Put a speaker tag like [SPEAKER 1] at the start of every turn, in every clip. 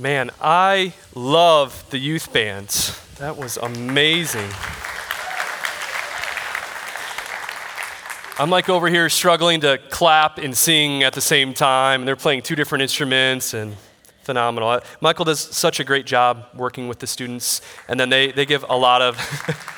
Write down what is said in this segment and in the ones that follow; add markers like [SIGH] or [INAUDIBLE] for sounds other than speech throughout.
[SPEAKER 1] Man, I love the youth bands. That was amazing. I'm like over here struggling to clap and sing at the same time, and they're playing two different instruments and phenomenal. Michael does such a great job working with the students, and then they, they give a lot of [LAUGHS]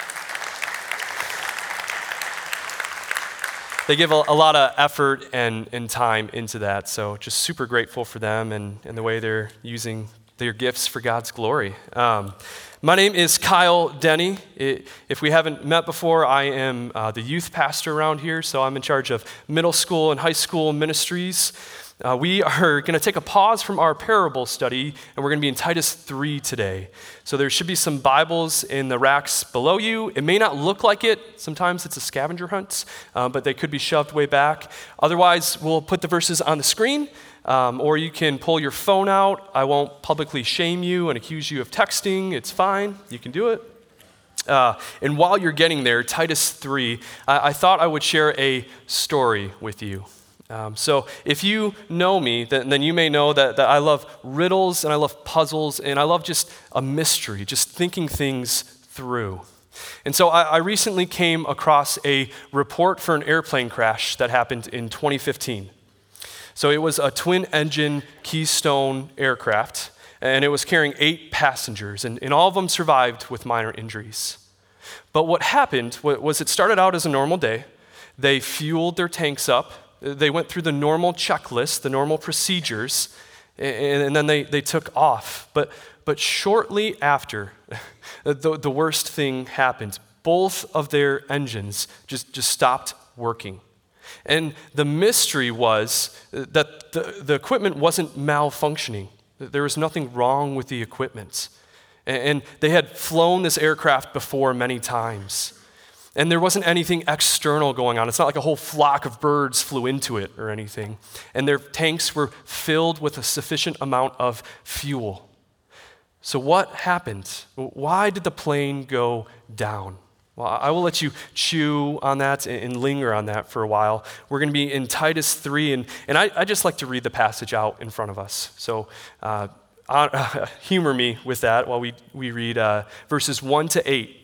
[SPEAKER 1] they give a, a, lot of effort and, and time into that. So just super grateful for them and, and the way they're using their gifts for God's glory. Um, my name is Kyle Denny. It, if we haven't met before, I am uh, the youth pastor around here, so I'm in charge of middle school and high school ministries. Uh, we are going to take a pause from our parable study, and we're going to be in Titus 3 today. So there should be some Bibles in the racks below you. It may not look like it. Sometimes it's a scavenger hunt, uh, but they could be shoved way back. Otherwise, we'll put the verses on the screen, um, or you can pull your phone out. I won't publicly shame you and accuse you of texting. It's fine. You can do it. Uh, and while you're getting there, Titus 3, I, I thought I would share a story with you. Um, so, if you know me, then, then you may know that, that I love riddles and I love puzzles and I love just a mystery, just thinking things through. And so, I, I recently came across a report for an airplane crash that happened in 2015. So, it was a twin engine Keystone aircraft, and it was carrying eight passengers, and, and all of them survived with minor injuries. But what happened was it started out as a normal day. They fueled their tanks up they went through the normal checklist, the normal procedures, and, and then they, they took off. But, but shortly after, [LAUGHS] the, the worst thing happened. Both of their engines just, just stopped working. And the mystery was that the, the equipment wasn't malfunctioning. There was nothing wrong with the equipment. And they had flown this aircraft before many times. And there wasn't anything external going on. It's not like a whole flock of birds flew into it or anything. And their tanks were filled with a sufficient amount of fuel. So, what happened? Why did the plane go down? Well, I will let you chew on that and linger on that for a while. We're going to be in Titus 3, and, and I, I just like to read the passage out in front of us. So, uh, [LAUGHS] humor me with that while we, we read uh, verses 1 to 8.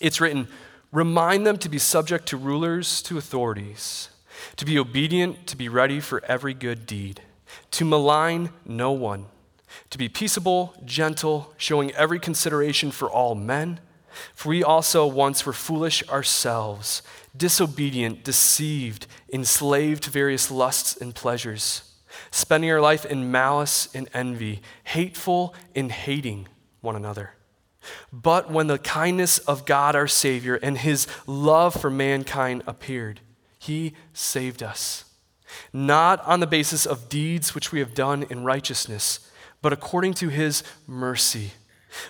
[SPEAKER 1] It's written, Remind them to be subject to rulers, to authorities, to be obedient, to be ready for every good deed, to malign no one, to be peaceable, gentle, showing every consideration for all men. For we also once were foolish ourselves, disobedient, deceived, enslaved to various lusts and pleasures, spending our life in malice and envy, hateful in hating one another. But when the kindness of God our Savior and his love for mankind appeared, he saved us, not on the basis of deeds which we have done in righteousness, but according to his mercy,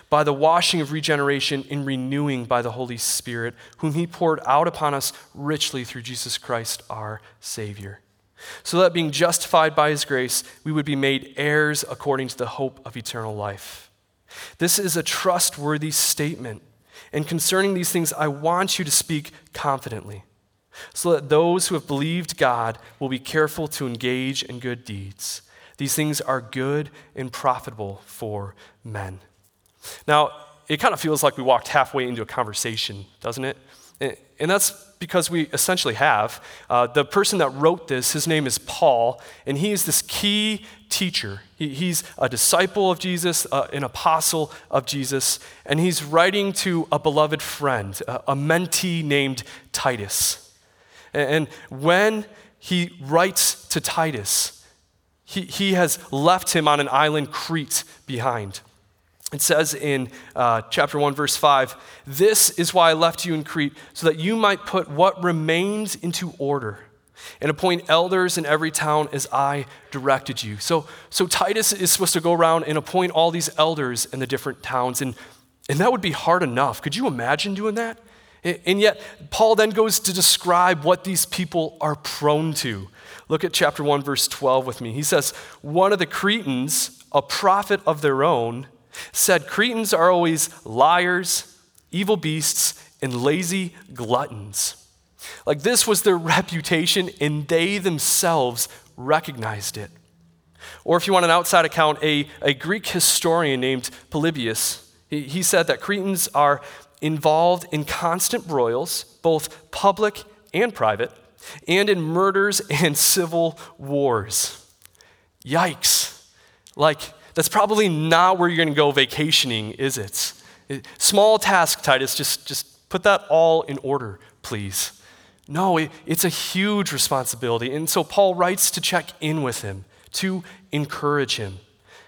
[SPEAKER 1] by the washing of regeneration and renewing by the Holy Spirit, whom he poured out upon us richly through Jesus Christ our Savior. So that being justified by his grace, we would be made heirs according to the hope of eternal life. This is a trustworthy statement. And concerning these things, I want you to speak confidently, so that those who have believed God will be careful to engage in good deeds. These things are good and profitable for men. Now, it kind of feels like we walked halfway into a conversation, doesn't it? And that's because we essentially have. Uh, the person that wrote this, his name is Paul, and he is this key teacher. He, he's a disciple of Jesus, uh, an apostle of Jesus, and he's writing to a beloved friend, a, a mentee named Titus. And, and when he writes to Titus, he, he has left him on an island, Crete, behind. It says in uh, chapter 1, verse 5 This is why I left you in Crete, so that you might put what remains into order and appoint elders in every town as I directed you. So, so Titus is supposed to go around and appoint all these elders in the different towns, and, and that would be hard enough. Could you imagine doing that? And yet, Paul then goes to describe what these people are prone to. Look at chapter 1, verse 12 with me. He says, One of the Cretans, a prophet of their own, said Cretans are always liars, evil beasts, and lazy gluttons. Like this was their reputation, and they themselves recognized it. Or if you want an outside account, a, a Greek historian named Polybius, he, he said that Cretans are involved in constant broils, both public and private, and in murders and [LAUGHS] civil wars. Yikes. Like, that's probably not where you're going to go vacationing, is it? Small task, Titus, just, just put that all in order, please. No, it, it's a huge responsibility. And so Paul writes to check in with him, to encourage him.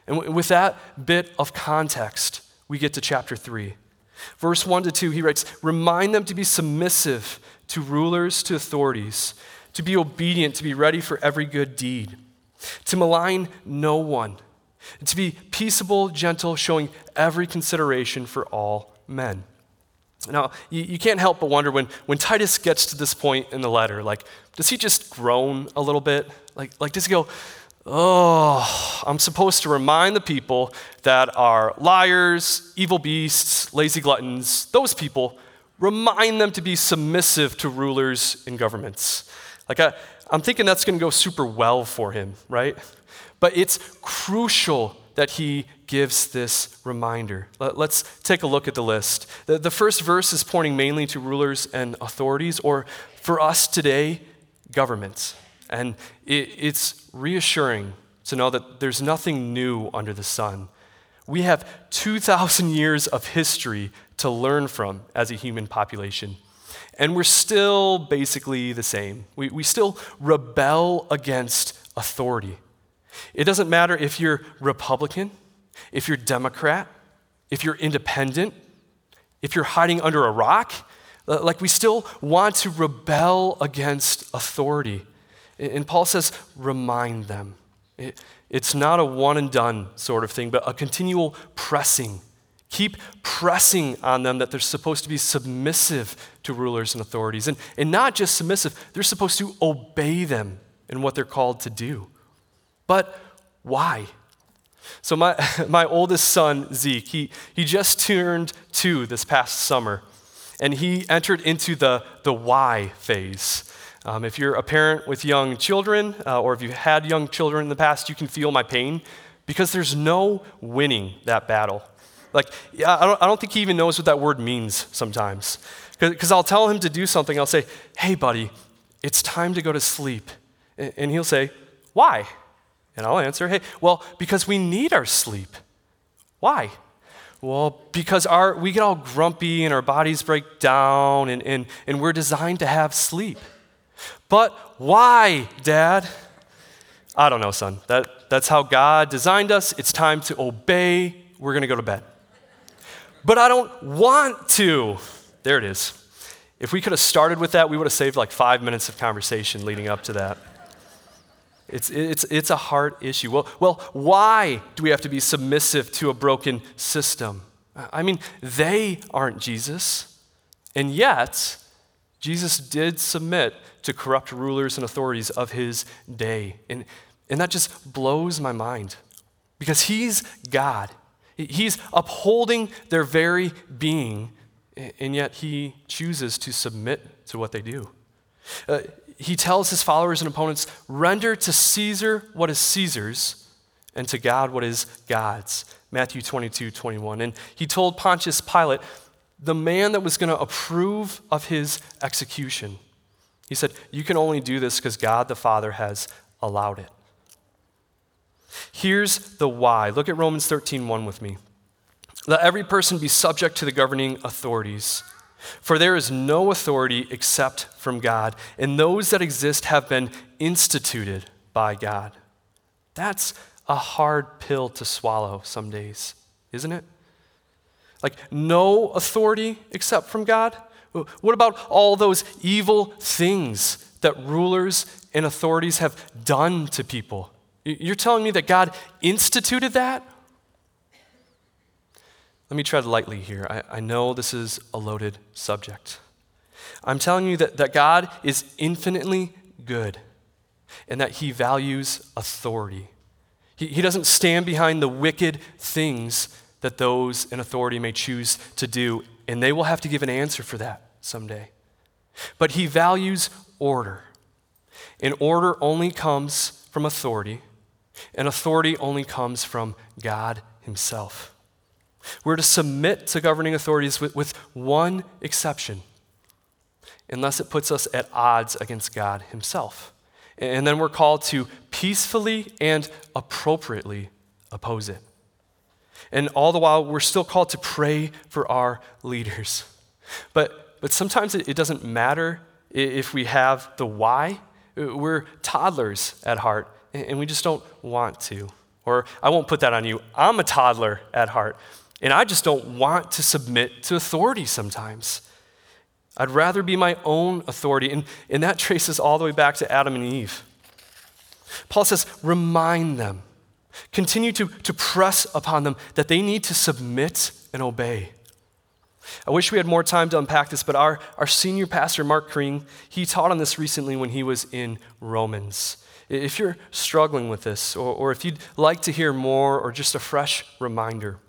[SPEAKER 1] And w- with that bit of context, we get to chapter 3. Verse 1 to 2, he writes, Remind them to be submissive to rulers, to authorities, to be obedient, to be ready for every good deed, to malign no one, to be peaceable, gentle, showing every consideration for all men. Now, you, you, can't help but wonder when, when Titus gets to this point in the letter, like, does he just groan a little bit? Like, like, does he go, oh, I'm supposed to remind the people that are liars, evil beasts, lazy gluttons, those people, remind them to be submissive to rulers and governments. Like, I, I'm thinking that's going to go super well for him, right? But it's crucial that he gives this reminder. Let, us take a look at the list. The, first verse is pointing mainly to rulers and authorities, or for us today, governments. And it, it's reassuring to know that there's nothing new under the sun. We have 2,000 years of history to learn from as a human population. And we're still basically the same. We, we still rebel against authority. It doesn't matter if you're Republican, if you're Democrat, if you're independent, if you're hiding under a rock. Uh, like we still want to rebel against authority. And Paul says, remind them. It, it's not a one and done sort of thing, but a continual pressing. Keep pressing on them that they're supposed to be submissive to rulers and authorities. And, and not just submissive, they're supposed to obey them in what they're called to do. But why? So, my, [LAUGHS] my oldest son, Zeke, he, he just turned two this past summer, and he entered into the, the why phase. Um, if you're a parent with young children, uh, or if you've had young children in the past, you can feel my pain because there's no winning that battle. Like, I don't, I don't think he even knows what that word means sometimes. Because I'll tell him to do something, I'll say, hey, buddy, it's time to go to sleep. And he'll say, why? And I'll answer, hey, well, because we need our sleep. Why? Well, because our, we get all grumpy and our bodies break down and, and, and we're designed to have sleep. But why, Dad? I don't know, son. That, that's how God designed us. It's time to obey. We're going to go to bed. But I don't want to. There it is. If we could have started with that, we would have saved like five minutes of conversation leading up to that. It's, it's, it's a hard issue. Well, well, why do we have to be submissive to a broken system? I mean, they aren't Jesus. And yet, Jesus did submit to corrupt rulers and authorities of his day. And, and that just blows my mind because he's God. He's upholding their very being, and yet he chooses to submit to what they do. Uh, he tells his followers and opponents render to Caesar what is Caesar's, and to God what is God's. Matthew 22, 21. And he told Pontius Pilate, the man that was going to approve of his execution, he said, You can only do this because God the Father has allowed it. Here's the why. Look at Romans 13, 1 with me. Let every person be subject to the governing authorities for there is no authority except from God, and those that exist have been instituted by God. That's a hard pill to swallow some days, isn't it? Like, no authority except from God? What about all those evil things that rulers and authorities have done to people? You're telling me that God instituted that? Let me tread lightly here. I, I know this is a loaded subject. I'm telling you that, that God is infinitely good and that He values authority. He, he doesn't stand behind the wicked things that those in authority may choose to do, and they will have to give an answer for that someday. But He values order, and order only comes from authority, And authority only comes from God Himself. We're to submit to governing authorities with, with one exception, unless it puts us at odds against God Himself. And then we're called to peacefully and appropriately oppose it. And all the while, we're still called to pray for our leaders. But, but sometimes it, it doesn't matter if we have the why. We're toddlers at heart, and we just don't want to. Or I won't put that on you. I'm a toddler at heart, and I just don't want to submit to authority sometimes. I'd rather be my own authority. And, and that [LAUGHS] traces all the way back to Adam and Eve. Paul says, remind them, continue to, to press upon them that they need to submit and obey. I wish we had more time to unpack this, but our, our senior pastor, Mark Kring, he taught on this recently when he was in Romans. If you're struggling with this, or, or if you'd like to hear more, or just a fresh reminder,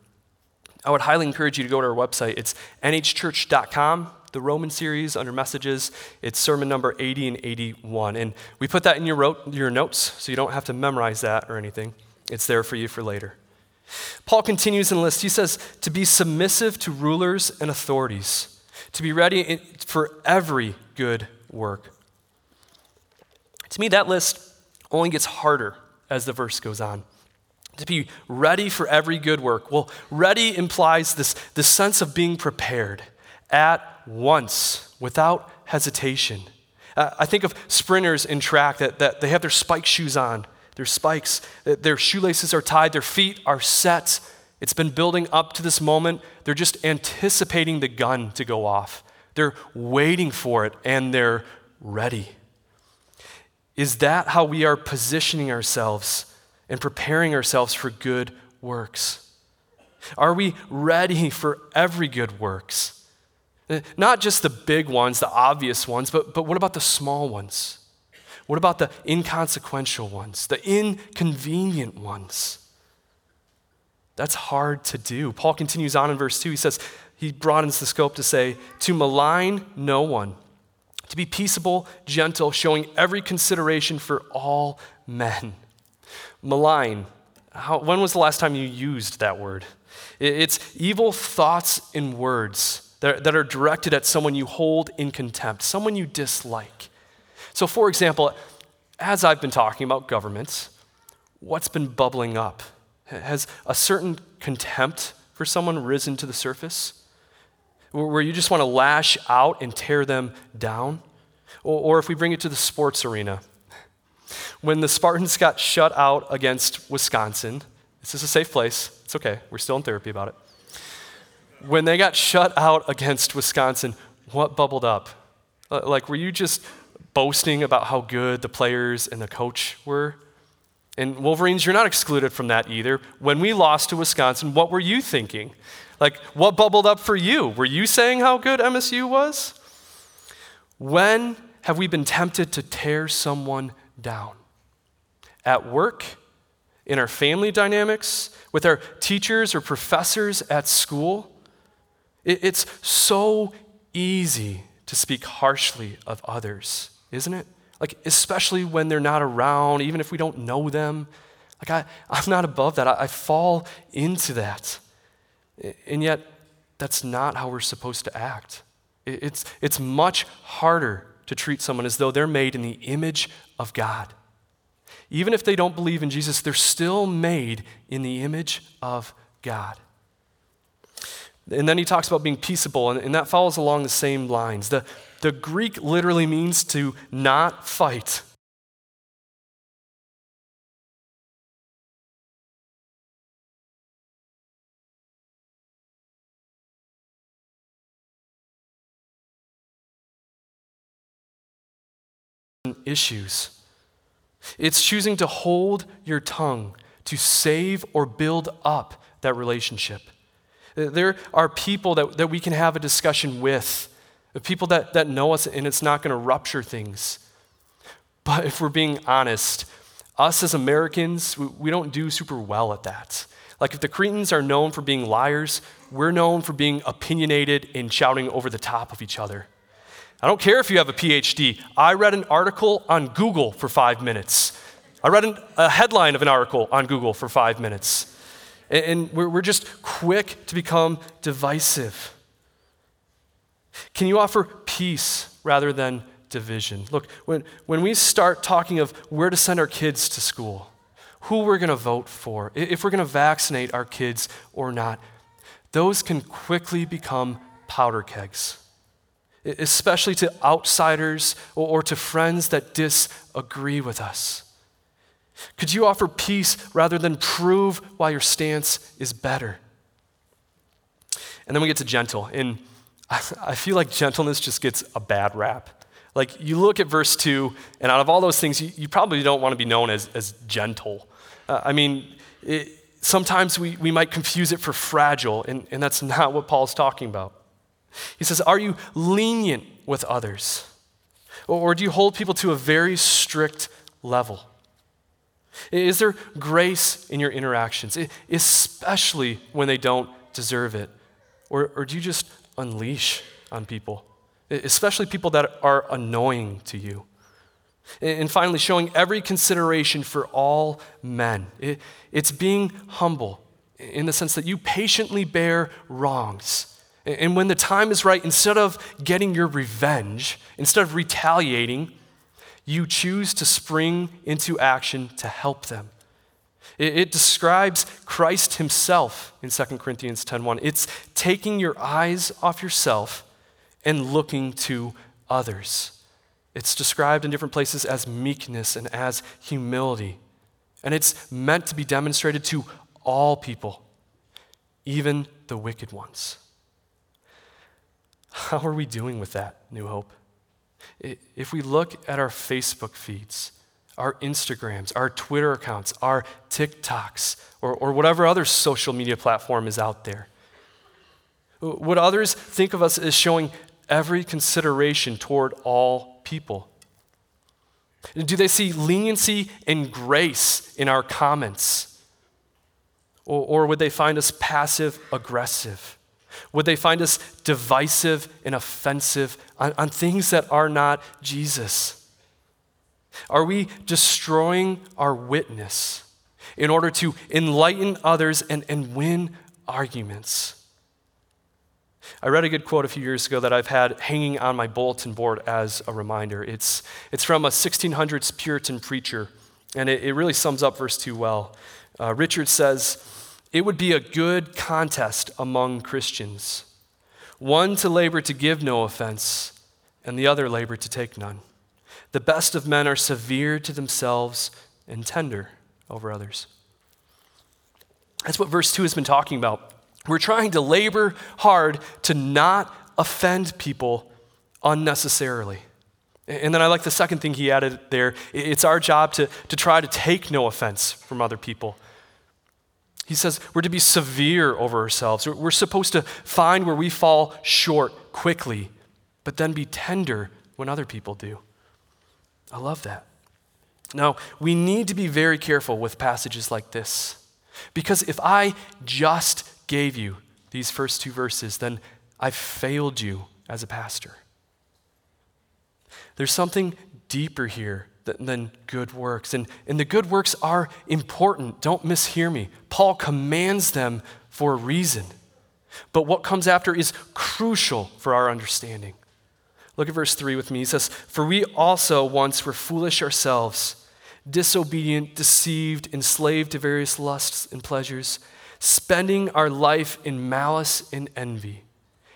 [SPEAKER 1] I would highly encourage you to go to our website. It's nhchurch.com the Roman series under messages. It's sermon number 80 and 81. And we put that in your, your notes, so you don't have to memorize that or anything. It's there for you for later. Paul continues in the list. He says, to be submissive to rulers and authorities, to be ready for every good work. To me, that list only gets harder as the verse goes on. To be ready for every good work. Well, ready implies this, this sense of being prepared at once without hesitation. Uh, I think of sprinters in track that, that they have their spike shoes on, their spikes, uh, their shoelaces are tied, their feet are set. It's been building up to this moment. They're just anticipating the gun to go off. They're waiting for it and they're ready. Is that how we are positioning ourselves and preparing ourselves for good works? Are we ready for every good works? Eh, not just the big ones, the obvious ones, but, but what about the small ones? What about the inconsequential ones, the inconvenient ones? That's hard to do. Paul continues on in verse 2. He says, he broadens the scope to say, to malign no one, to be peaceable, gentle, showing every consideration for all men. Malign. How, when was the last time you used that word? It's evil thoughts and words that, that are directed at someone you hold in contempt, someone you dislike. So, for example, as I've been talking about governments, what's been bubbling up? Has a certain contempt for someone risen to the surface? Where you just want to lash out and tear them down? Or, or if we bring it to the sports arena, when the Spartans got shut out against Wisconsin, this is a safe place, it's okay, we're still in therapy about it when they got shut out against Wisconsin, what bubbled up? Like, were you just boasting about how good the players and the coach were? And Wolverines, you're not excluded from that either. When we lost to Wisconsin, what were you thinking? Like, what bubbled up for you? Were you saying how good MSU was? When have we been tempted to tear someone down? At work? In our family dynamics? With our teachers or professors at school? It's so easy to speak harshly of others, isn't it? Like, especially when they're not around, even if we don't know them. Like, I, I'm not above that. I, I fall into that. And yet, that's not how we're supposed to act. It's, it's much harder to treat someone as though they're made in the image of God. Even if they don't believe in Jesus, they're still made in the image of God. And then he talks about being peaceable, and, and that follows along the same lines. The, the Greek literally means to not fight. Issues. It's choosing to hold your tongue to save or build up that relationship. There are people that, that we can have a discussion with, people that, that know us, and it's not going to rupture things. But if we're being honest, us as Americans, we, we don't do super well at that. Like if the Cretans are known for being liars, we're known for being opinionated and shouting over the top of each other. I don't care if you have a PhD. I read an article on Google for five minutes. I read an, a headline of an article on Google for five minutes. And, and we're, we're just quick to become divisive. Can you offer peace rather than division? Look, when, when we start talking of where to send our kids to school, who we're going to vote for, if we're going to vaccinate our kids or not, those can quickly become powder kegs, especially to outsiders or to friends that disagree with us. Could you offer peace rather than prove why your stance is better? And then we get to gentle. And [LAUGHS] I feel like gentleness just gets a bad rap. Like you look at verse 2, and out of all those things, you, you probably don't want to be known as, as gentle. Uh, I mean, it, sometimes we, we might confuse it for fragile, and, and that's not what Paul's talking about. He says, Are you lenient with others? Or, do you hold people to a very strict level? Is there grace in your interactions, especially when they don't deserve it? Or, or do you just unleash on people, especially people that are annoying to you? And finally, showing every consideration for all men. It's being humble in the sense that you patiently bear wrongs. And when the time is right, instead of getting your revenge, instead of retaliating, you choose to spring into action to help them. It, describes Christ himself in 2 Corinthians 10:1. It's taking your eyes off yourself and looking to others. It's described in different places as meekness and as humility. And it's meant to be demonstrated to all people, even the wicked ones. How are we doing with that, New Hope? If we look at our Facebook feeds, our Instagrams, our Twitter accounts, our TikToks, or, or whatever other social media platform is out there, would others think of us as showing every consideration toward all people? Do they see leniency and grace in our comments? Or, or would they find us passive aggressive? Would they find us divisive and offensive on, on things that are not Jesus? Are we destroying our witness in order to enlighten others and, and win arguments? I read a good quote a few years ago that I've had hanging on my bulletin board as a reminder. It's, it's from a 1600s Puritan preacher, and it, it really sums up verse 2 well. Uh, Richard says, it would be a good contest among Christians one to labor to give no offense, and the other labor to take none. The best of men are severe to themselves and tender over others. That's what verse 2 has been talking about. We're trying to labor hard to not offend people unnecessarily. And then I like the second thing he added there it's our job to, to try to take no offense from other people. He says we're to be severe over ourselves. We're supposed to find where we fall short quickly, but then be tender when other people do. I love that. Now, we need to be very careful with passages like this because if I just gave you these first two verses, then I failed you as a pastor. There's something deeper here than good works. And, and the good works are important. Don't mishear me. Paul commands them for a reason. But what comes after is crucial for our understanding. Look at verse 3 with me. He says, For we also once were foolish ourselves, disobedient, deceived, enslaved to various lusts and pleasures, spending our life in malice and envy,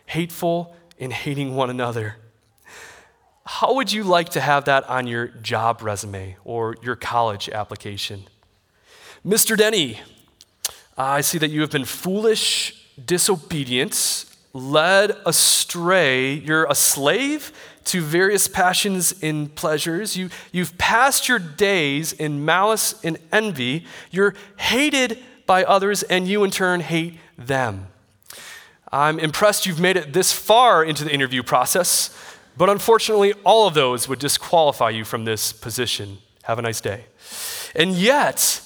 [SPEAKER 1] hateful and hating one another. How would you like to have that on your job resume or your college application? Mr. Denny, I see that you have been foolish, disobedient, led astray. You're a slave to various passions and pleasures. You, you've passed your days in malice and envy. You're hated by others, and you in turn hate them. I'm impressed you've made it this far into the interview process. But unfortunately, all of those would disqualify you from this position. Have a nice day. And yet,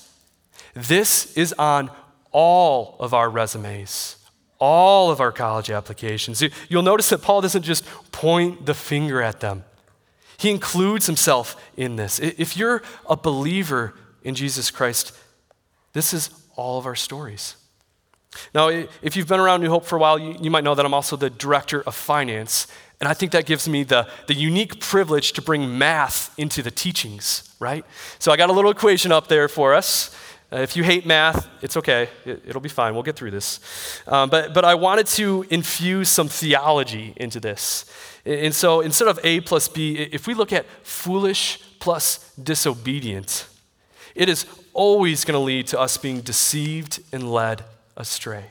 [SPEAKER 1] this is on all of our resumes, all of our college applications. You'll notice that Paul doesn't just point the finger at them, he includes himself in this. If you're a believer in Jesus Christ, this is all of our stories. Now, if you've been around New Hope for a while, you, might know that I'm also the director of finance. And I think that gives me the, the unique privilege to bring math into the teachings, right? So I got a little equation up there for us. Uh, if you hate math, it's okay. It, will be fine. We'll get through this. Um, but, but I wanted to infuse some theology into this. And so instead of A plus B, if we look at foolish plus disobedient, it is always going to lead to us being deceived and led astray.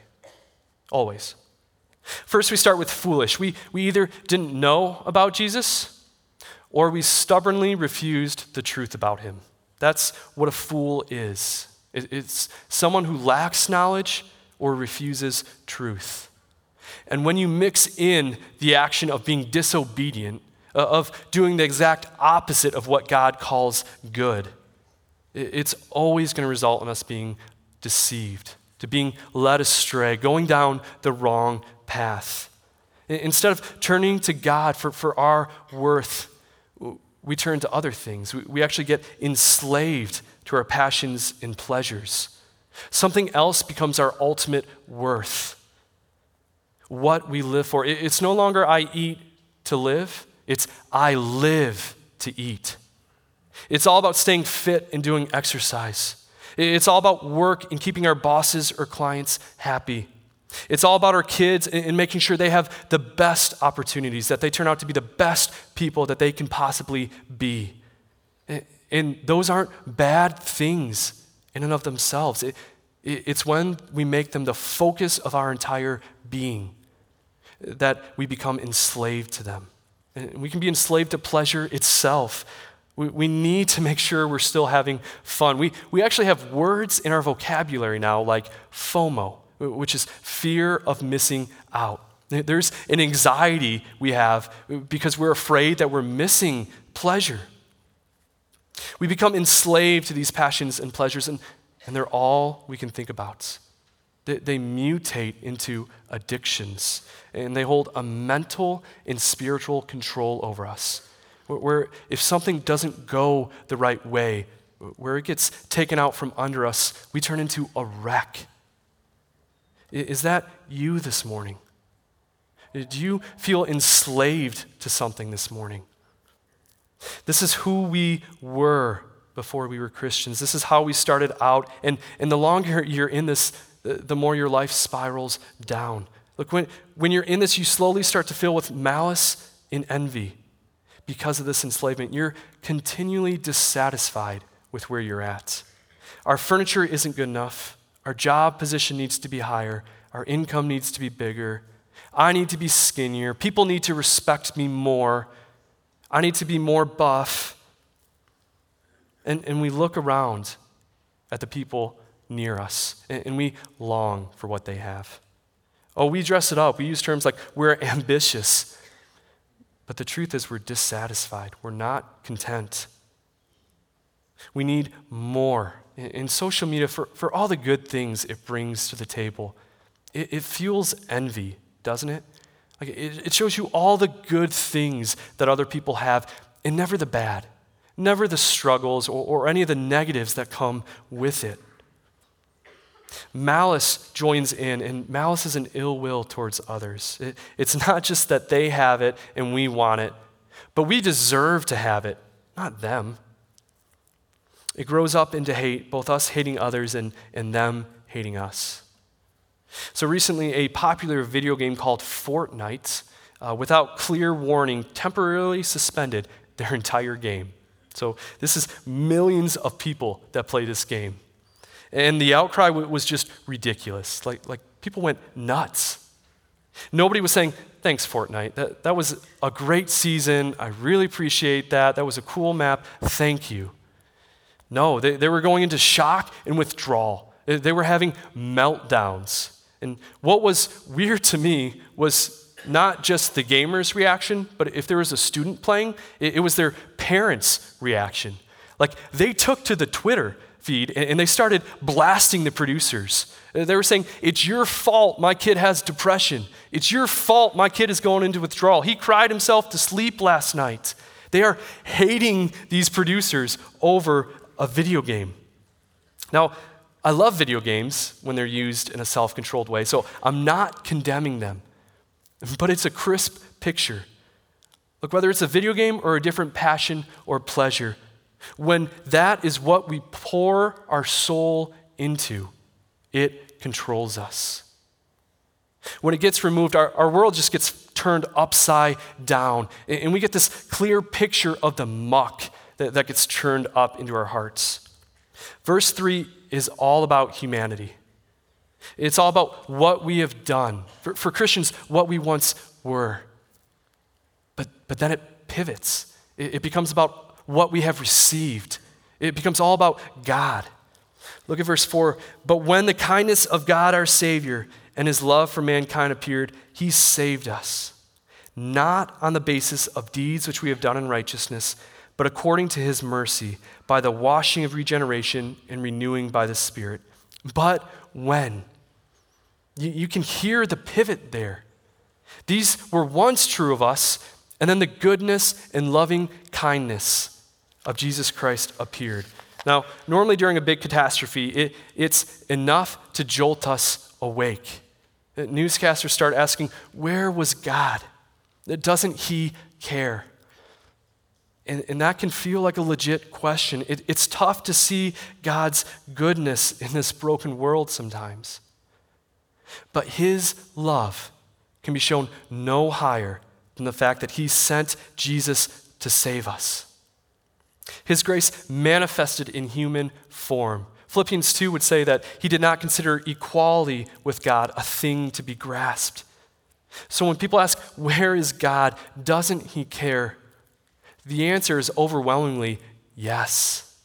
[SPEAKER 1] Always. First, we start with foolish. We, we either didn't know about Jesus or we stubbornly refused the truth about him. That's what a fool is it's someone who lacks knowledge or refuses truth. And when you mix in the action of being disobedient, uh, of doing the exact opposite of what God calls good, it's always going to result in us being deceived, to being led astray, going down the wrong path. Instead of turning to God for, for our worth, we turn to other things. We, we actually get enslaved to our passions and pleasures. Something else becomes our ultimate worth. What we live for. It's no longer I eat to live, it's I live to eat. It's all about staying fit and doing exercise. It's all about work and keeping our bosses or clients happy. It's all about our kids and making sure they have the best opportunities, that they turn out to be the best people that they can possibly be. And those aren't bad things in and of themselves. It, it's when we make them the focus of our entire being that we become enslaved to them. And we can be enslaved to pleasure itself. We, we need to make sure we're still having fun. We, we actually have words in our vocabulary now like FOMO which is fear of missing out. There's an anxiety we have because we're afraid that we're missing pleasure. We become enslaved to these passions and pleasures, and, and they're all we can think about. They, they mutate into addictions, and they hold a mental and spiritual control over us. Where if something doesn't go the right way, where it gets taken out from under us, we turn into a wreck is that you this morning? Do you feel enslaved to something this morning? This is who we were before we were Christians. This is how we started out. And, and the longer you're in this, the more your life spirals down. Look, when, when you're in this, you slowly start to fill with malice and envy because of this enslavement. You're continually dissatisfied with where you're at. Our furniture isn't good enough. Our job position needs to be higher. Our income needs to be bigger. I need to be skinnier. People need to respect me more. I need to be more buff. And, and we look around at the people near us and, and we long for what they have. Oh, we dress it up. We use terms like we're ambitious. But the truth is, we're dissatisfied. We're not content. We need more in social media for, for all the good things it brings to the table. It, it fuels envy, doesn't it? Like it, it shows you all the good things that other people have and never the bad, never the struggles or, or any of the negatives that come with it. Malice joins in, and malice is an ill will towards others. It, it's [LAUGHS] not just that they have it and we want it, but we deserve to have it, not them. It grows up into hate, both us hating others and, and them hating us. So recently, a popular video game called Fortnite, uh, without clear warning, temporarily suspended their [LAUGHS] entire game. So this is millions of people that play this game. And the outcry was just ridiculous. Like, like people went nuts. Nobody was saying, thanks, Fortnite. That, that was a great season. I really appreciate that. That was a cool map. Thank you. No, they, they were going into shock and withdrawal. They, they were having meltdowns. And what was weird to me was not just the gamer's reaction, but if there was a student playing, it, it was their parents' reaction. Like they took to the Twitter feed and, and they started blasting the producers. Uh, they were saying, It's your fault my kid has depression. It's your fault my kid is going into withdrawal. He cried himself to sleep last night. They are hating these producers over a video game. Now, I love video games when they're used in a self controlled way, so I'm not condemning them. [LAUGHS] But it's a crisp picture. Look, whether it's a video game or a different passion or pleasure, when that is what we pour our soul into, it controls us. When it gets removed, our, our world just gets turned upside down, and we get this clear picture of the muck that, that gets churned up into our hearts. Verse 3 is all about humanity. It's all about what we have done. For, for Christians, what we once were. But, but then it pivots. It, it becomes about what we have received. It becomes all about God. Look at verse 4. But when the kindness of God our Savior and his love for mankind appeared, he saved us, not on the basis of deeds which we have done in righteousness, but according to his mercy, by the washing of regeneration and renewing by the Spirit. But when? You, you can hear the pivot there. These were once true of us, and then the goodness and loving kindness of Jesus Christ appeared. Now, normally during a big catastrophe, it, it's enough to jolt us awake. Newscasters start asking, Where was God? Doesn't He care? And, and that can feel like a legit question. It, it's tough to see God's goodness in this broken world sometimes. But His love can be shown no higher than the fact that He sent Jesus to save us. His grace manifested in human form. Philippians 2 would say that he did not consider equality with God a thing to be grasped. So when people ask, Where is God? doesn't he care? The answer is overwhelmingly yes.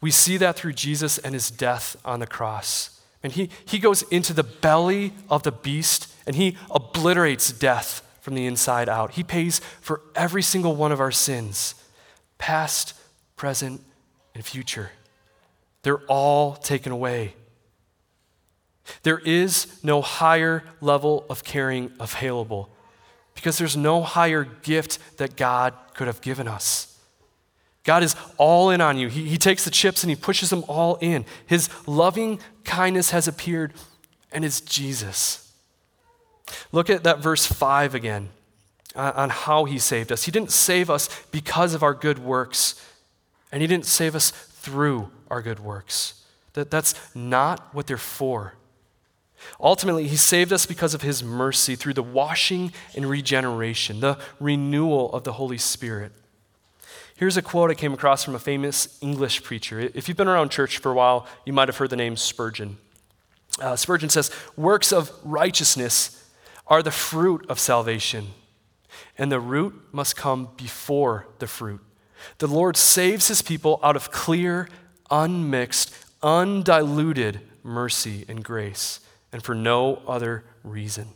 [SPEAKER 1] We see that through Jesus and his death on the cross. And he, he goes into the belly of the beast and he obliterates death from the inside out. He pays for every single one of our sins, past, present, and future. They're all taken away. There is no higher level of caring available because there's no higher gift that God could have given us. God is all in on you. He, he takes the chips and he pushes them all in. His loving kindness has appeared, and it's Jesus. Look at that verse 5 again uh, on how he saved us. He didn't save us because of our good works, and he didn't save us through our good works. That, that's not what they're for. Ultimately, he saved us because of his mercy through the washing and regeneration, the renewal of the Holy Spirit. Here's a quote I came across from a famous English preacher. If you've been around church for a while, you might have heard the name Spurgeon. Uh, Spurgeon says, Works of righteousness are the fruit of salvation, and the root must come before the fruit. The Lord saves his people out of clear, unmixed, undiluted mercy and grace, and for no other reason.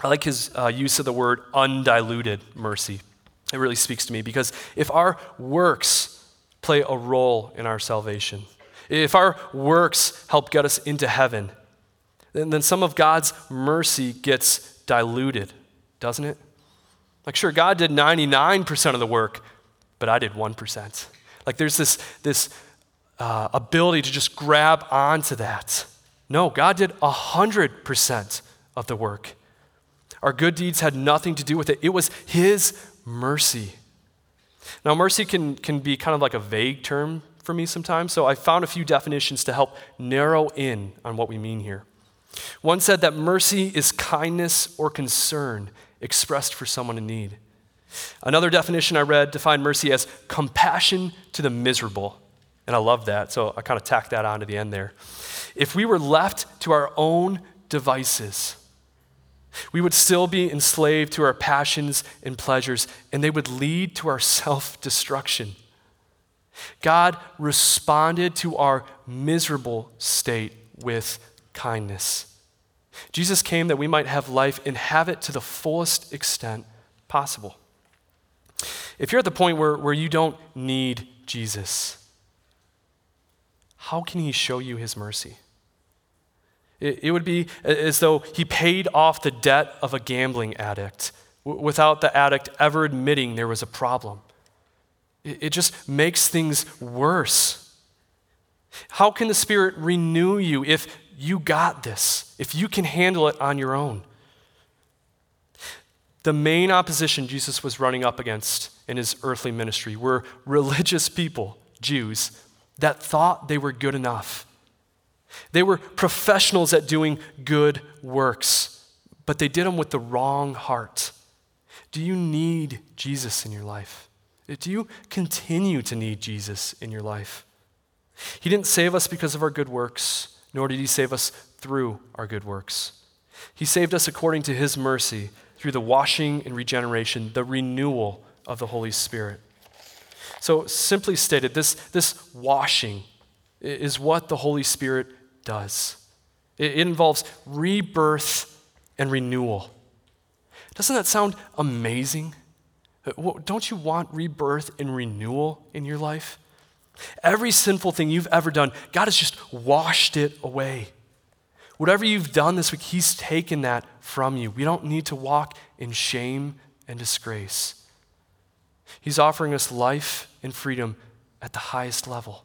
[SPEAKER 1] I like his uh, use of the word undiluted mercy. It really speaks to me because if our works play a role in our salvation, if our works help get us into heaven, then, then some of God's mercy gets diluted, doesn't it? Like, sure, God did 99% of the work, but I did 1%. Like, there's this, this uh, ability to just grab onto that. No, God did 100% of the work. Our good deeds had nothing to do with it, it was His mercy. Now, mercy can, can be kind of like a vague term for me sometimes, so I found a few definitions to help narrow in on what we mean here. One said that mercy is kindness or concern expressed for someone in need. Another definition I read defined mercy as compassion to the miserable. And I love that, so I kind of tacked that on to the end there. If we were left to our own devices, we would still be enslaved to our passions and pleasures, and they would lead to our [LAUGHS] self destruction. God responded to our miserable state with kindness. Jesus came that we might have life and have it to the fullest extent possible. If you're at the point where, where you don't need Jesus, how can he show you his mercy? It, it would be as though he paid off the debt of a gambling addict w- without the addict ever admitting there was a problem. it, it just makes things worse. How can the Spirit renew you if you got this, if you can handle it on your own? The main opposition Jesus was running up against in his earthly ministry were [LAUGHS] religious people, Jews, that thought they were good enough. They were professionals at doing good works, but they did them with the wrong heart. Do you need Jesus in your life? Do you continue to need Jesus in your life? He didn't save us because of our good works, nor did He save us through our good works. He saved us according to His mercy through the washing and regeneration, the renewal of the Holy Spirit. So, simply stated, this, this washing is what the Holy Spirit does. It, it involves rebirth and renewal. Doesn't that sound amazing? Uh, don't you want rebirth and renewal in your life? Every sinful thing you've ever done, God has just washed it away. Whatever you've done this week, He's taken that from you. We don't need to walk in shame and disgrace. He's offering us life and freedom at the highest level.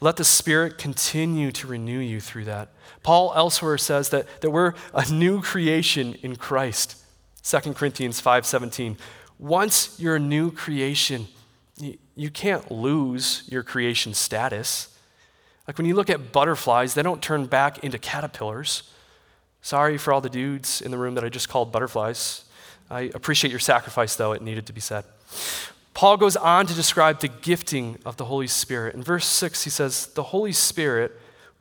[SPEAKER 1] Let the Spirit continue to renew you through that. Paul elsewhere says that, that we're a new creation in Christ. 2 Corinthians 5:17. Once you're a new creation, you, you can't lose your creation status. Like when you look at butterflies, they don't turn back into caterpillars. Sorry for all the dudes in the room that I just called butterflies. I appreciate your sacrifice, though, it needed to be said. Paul goes on to describe the gifting of the Holy Spirit. In verse 6, he says, The Holy Spirit,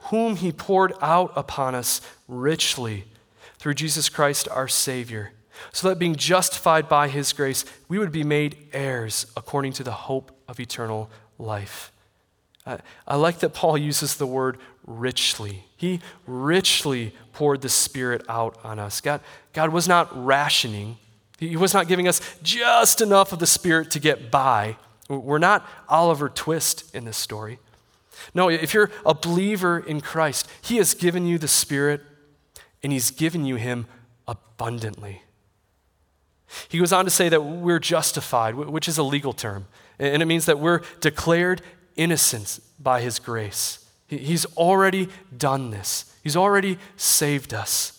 [SPEAKER 1] whom he poured out upon us richly through Jesus Christ our Savior, so that being justified by his grace, we would be made heirs according to the hope of eternal life. I, like that Paul uses the word richly. He richly poured the Spirit out on us. God, God was not rationing he was not giving us just enough of the Spirit to get by. We're not Oliver Twist in this story. No, if you're a believer in Christ, He has given you the Spirit and He's given you Him abundantly. He goes on to say that we're justified, which is a legal term, and it means that we're declared innocent by His grace. He's already done this, He's already saved us.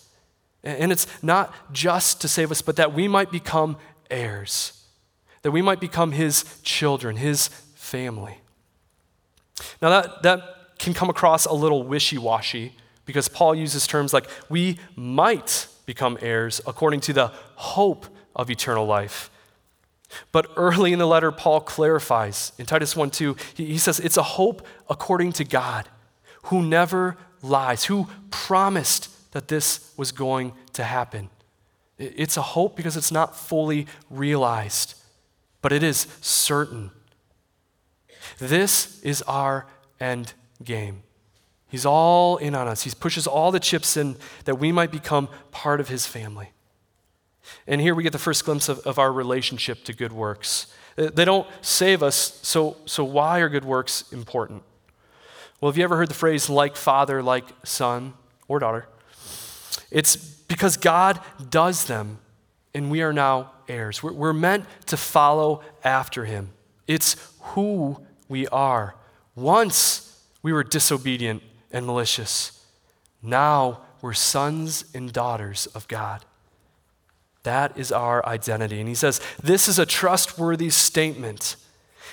[SPEAKER 1] And it's not just to save us, but that we might become heirs, that we might become his children, his family. Now, that, that can come across a little wishy washy because Paul uses terms like we might become heirs according to the hope of eternal life. But early in the letter, Paul clarifies in Titus 1 2, he, he says it's a hope according to God, who never lies, who promised that this was going to happen. It's a hope because it's not fully realized, but it is certain. This is our end game. He's all in on us. He pushes all the chips in that we might become part of his family. And here we get the first glimpse of, of our relationship to good works. Uh, they don't save us, so, so why are good works important? Well, have you ever heard the phrase like father, like son or daughter? It's because God does them, and we are now heirs. We're, we're meant to follow after him. It's who we are. Once we were disobedient and malicious, now we're sons and daughters of God. That is our identity. And he says, This is a trustworthy statement.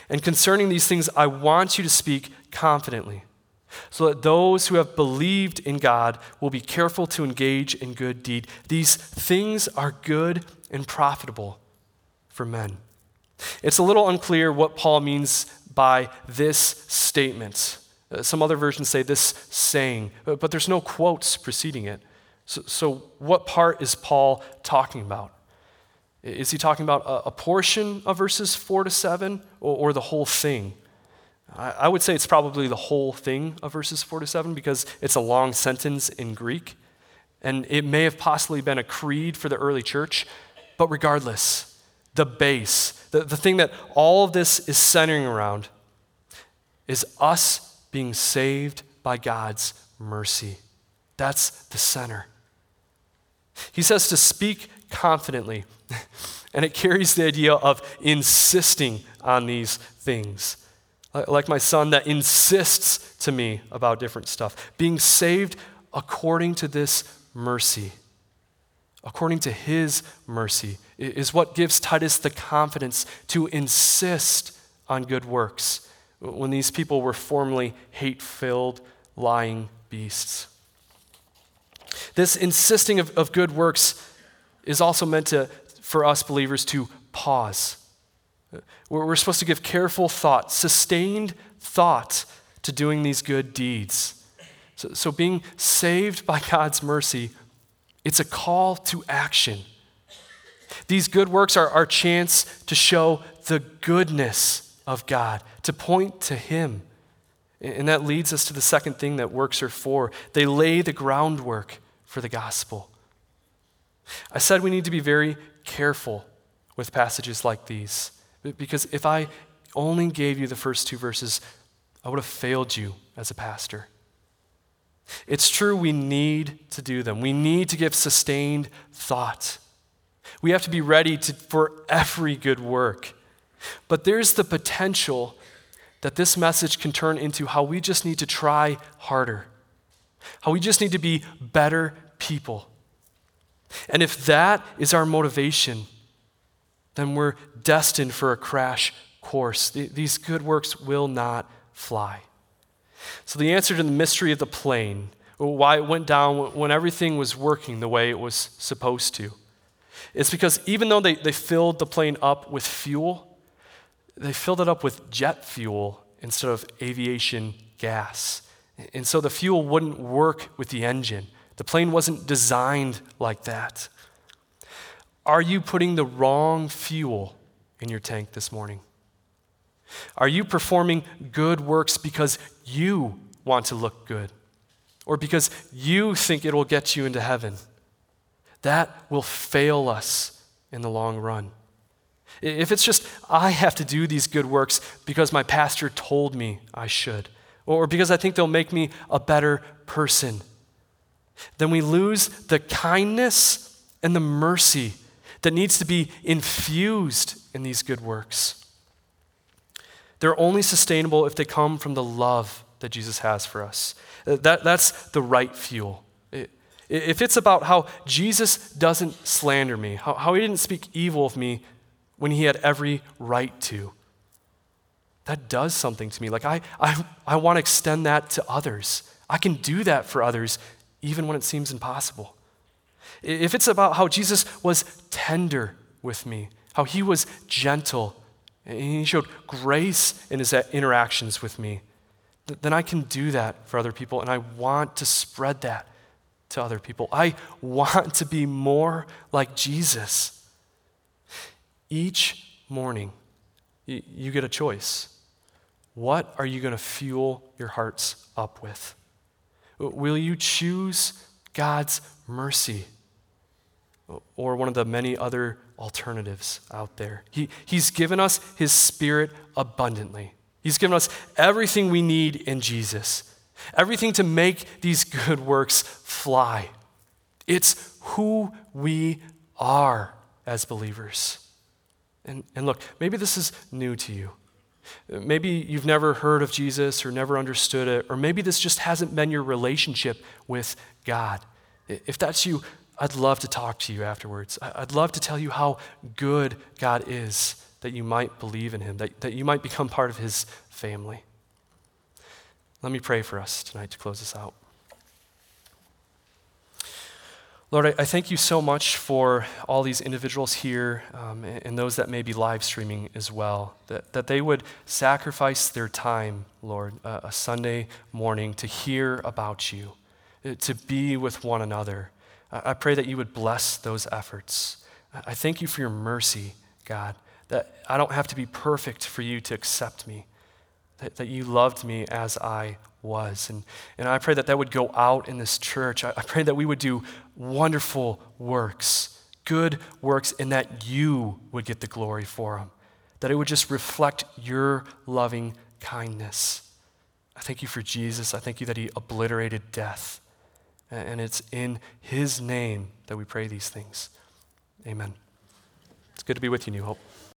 [SPEAKER 1] And concerning these things, I want you to speak confidently so that those who have believed in God will be careful to engage in good deed. These things are good and profitable for men. It's a little unclear what Paul means by this statement. Uh, some other versions say this saying, but there's no quotes preceding it. So, so what part is Paul talking about? Is he talking about a, a portion of verses 4 to 7 or, or the whole thing? I would say it's probably the whole thing of verses 4 to 7 because it's a long sentence in Greek. And it may have possibly been a creed for the early church, but regardless, the base, the, the thing that all of this is centering around, is us being saved by God's mercy. That's the center. He says to speak confidently. [LAUGHS] And it carries the idea of insisting on these things. Uh, like my son that insists to me about different stuff. Being saved according to this mercy, according to his mercy, is what gives Titus the confidence to insist on good works when these people were formerly hate filled, lying beasts. This insisting of, of good works is also meant to, for us believers to pause. We're, supposed to give careful thought, sustained thought to doing these good deeds. So, so being saved by God's mercy, it's a call to action. These good works are our chance to show the goodness of God, to point to Him. And that leads us to the second thing that works are for. They lay the groundwork for the gospel. I said we need to be very careful with passages like these because if I only gave you the first two verses, I would have failed you as a pastor. It's true, we need to do them. We need to give sustained thought. We have to be ready to, for every good work. But there's the potential that this message can turn into how we just need to try harder, how we just need to be better people. And if that is our motivation, then we're destined for a crash course. These good works will not fly. So, the answer to the mystery of the plane, why it went down when everything was working the way it was supposed to, is because even though they, they filled the plane up with fuel, they filled it up with jet fuel instead of aviation gas. And so the fuel wouldn't work with the engine. The plane wasn't designed like that. Are you putting the wrong fuel in your tank this morning? Are you performing good works because you want to look good or because you think it will get you into heaven? That will fail us in the long run. If it's just, I have to do these good works because my pastor told me I should, or because I think they'll make me a better person, then we lose the kindness and the mercy that needs to be infused in these good works. They're only sustainable if they come from the love that Jesus has for us. Uh, that, that's the right fuel. if it's about how Jesus doesn't slander me, how, how he didn't speak evil of me when he had every right to, that does something to me. Like, I, I, I want to extend that to others. I can do that for others even when it seems impossible. If it's about how Jesus was tender with me, how he was gentle, and he showed grace in his interactions with me, then I can do that for other people, and I want to spread that to other people. I want to be more like Jesus. Each morning, you get a choice. What are you going to fuel your hearts up with? Will you choose God's mercy or one of the many other alternatives out there? He, he's given us His Spirit abundantly. He's given us everything we need in Jesus, everything to make these good works fly. It's who we are as believers. And, and look, maybe this is new to you. Maybe you've never heard of Jesus or never understood it, or maybe this just hasn't been your relationship with God. If that's you, I'd love to talk to you afterwards. I'd love to tell you how good God is that you might believe in Him, that, that you might become part of His family. Let me pray for us tonight to close this out. Lord, I, I, thank you so much for all these individuals here um, and, and, those that may be live streaming as well, that, that they would sacrifice their time, Lord, uh, a Sunday morning to hear about you, to be with one another. I, pray that you would bless those efforts. I thank you for your mercy, God, that I don't have to be perfect for you to accept me, that, that you loved me as I was. And, and I pray that that would go out in this church. I, I pray that we would do wonderful works, good works, and that you would get the glory for them, that it would just reflect your loving kindness. I thank you for Jesus. I thank you that he obliterated death. And it's in his name that we pray these things. Amen. It's good to be with you, New Hope.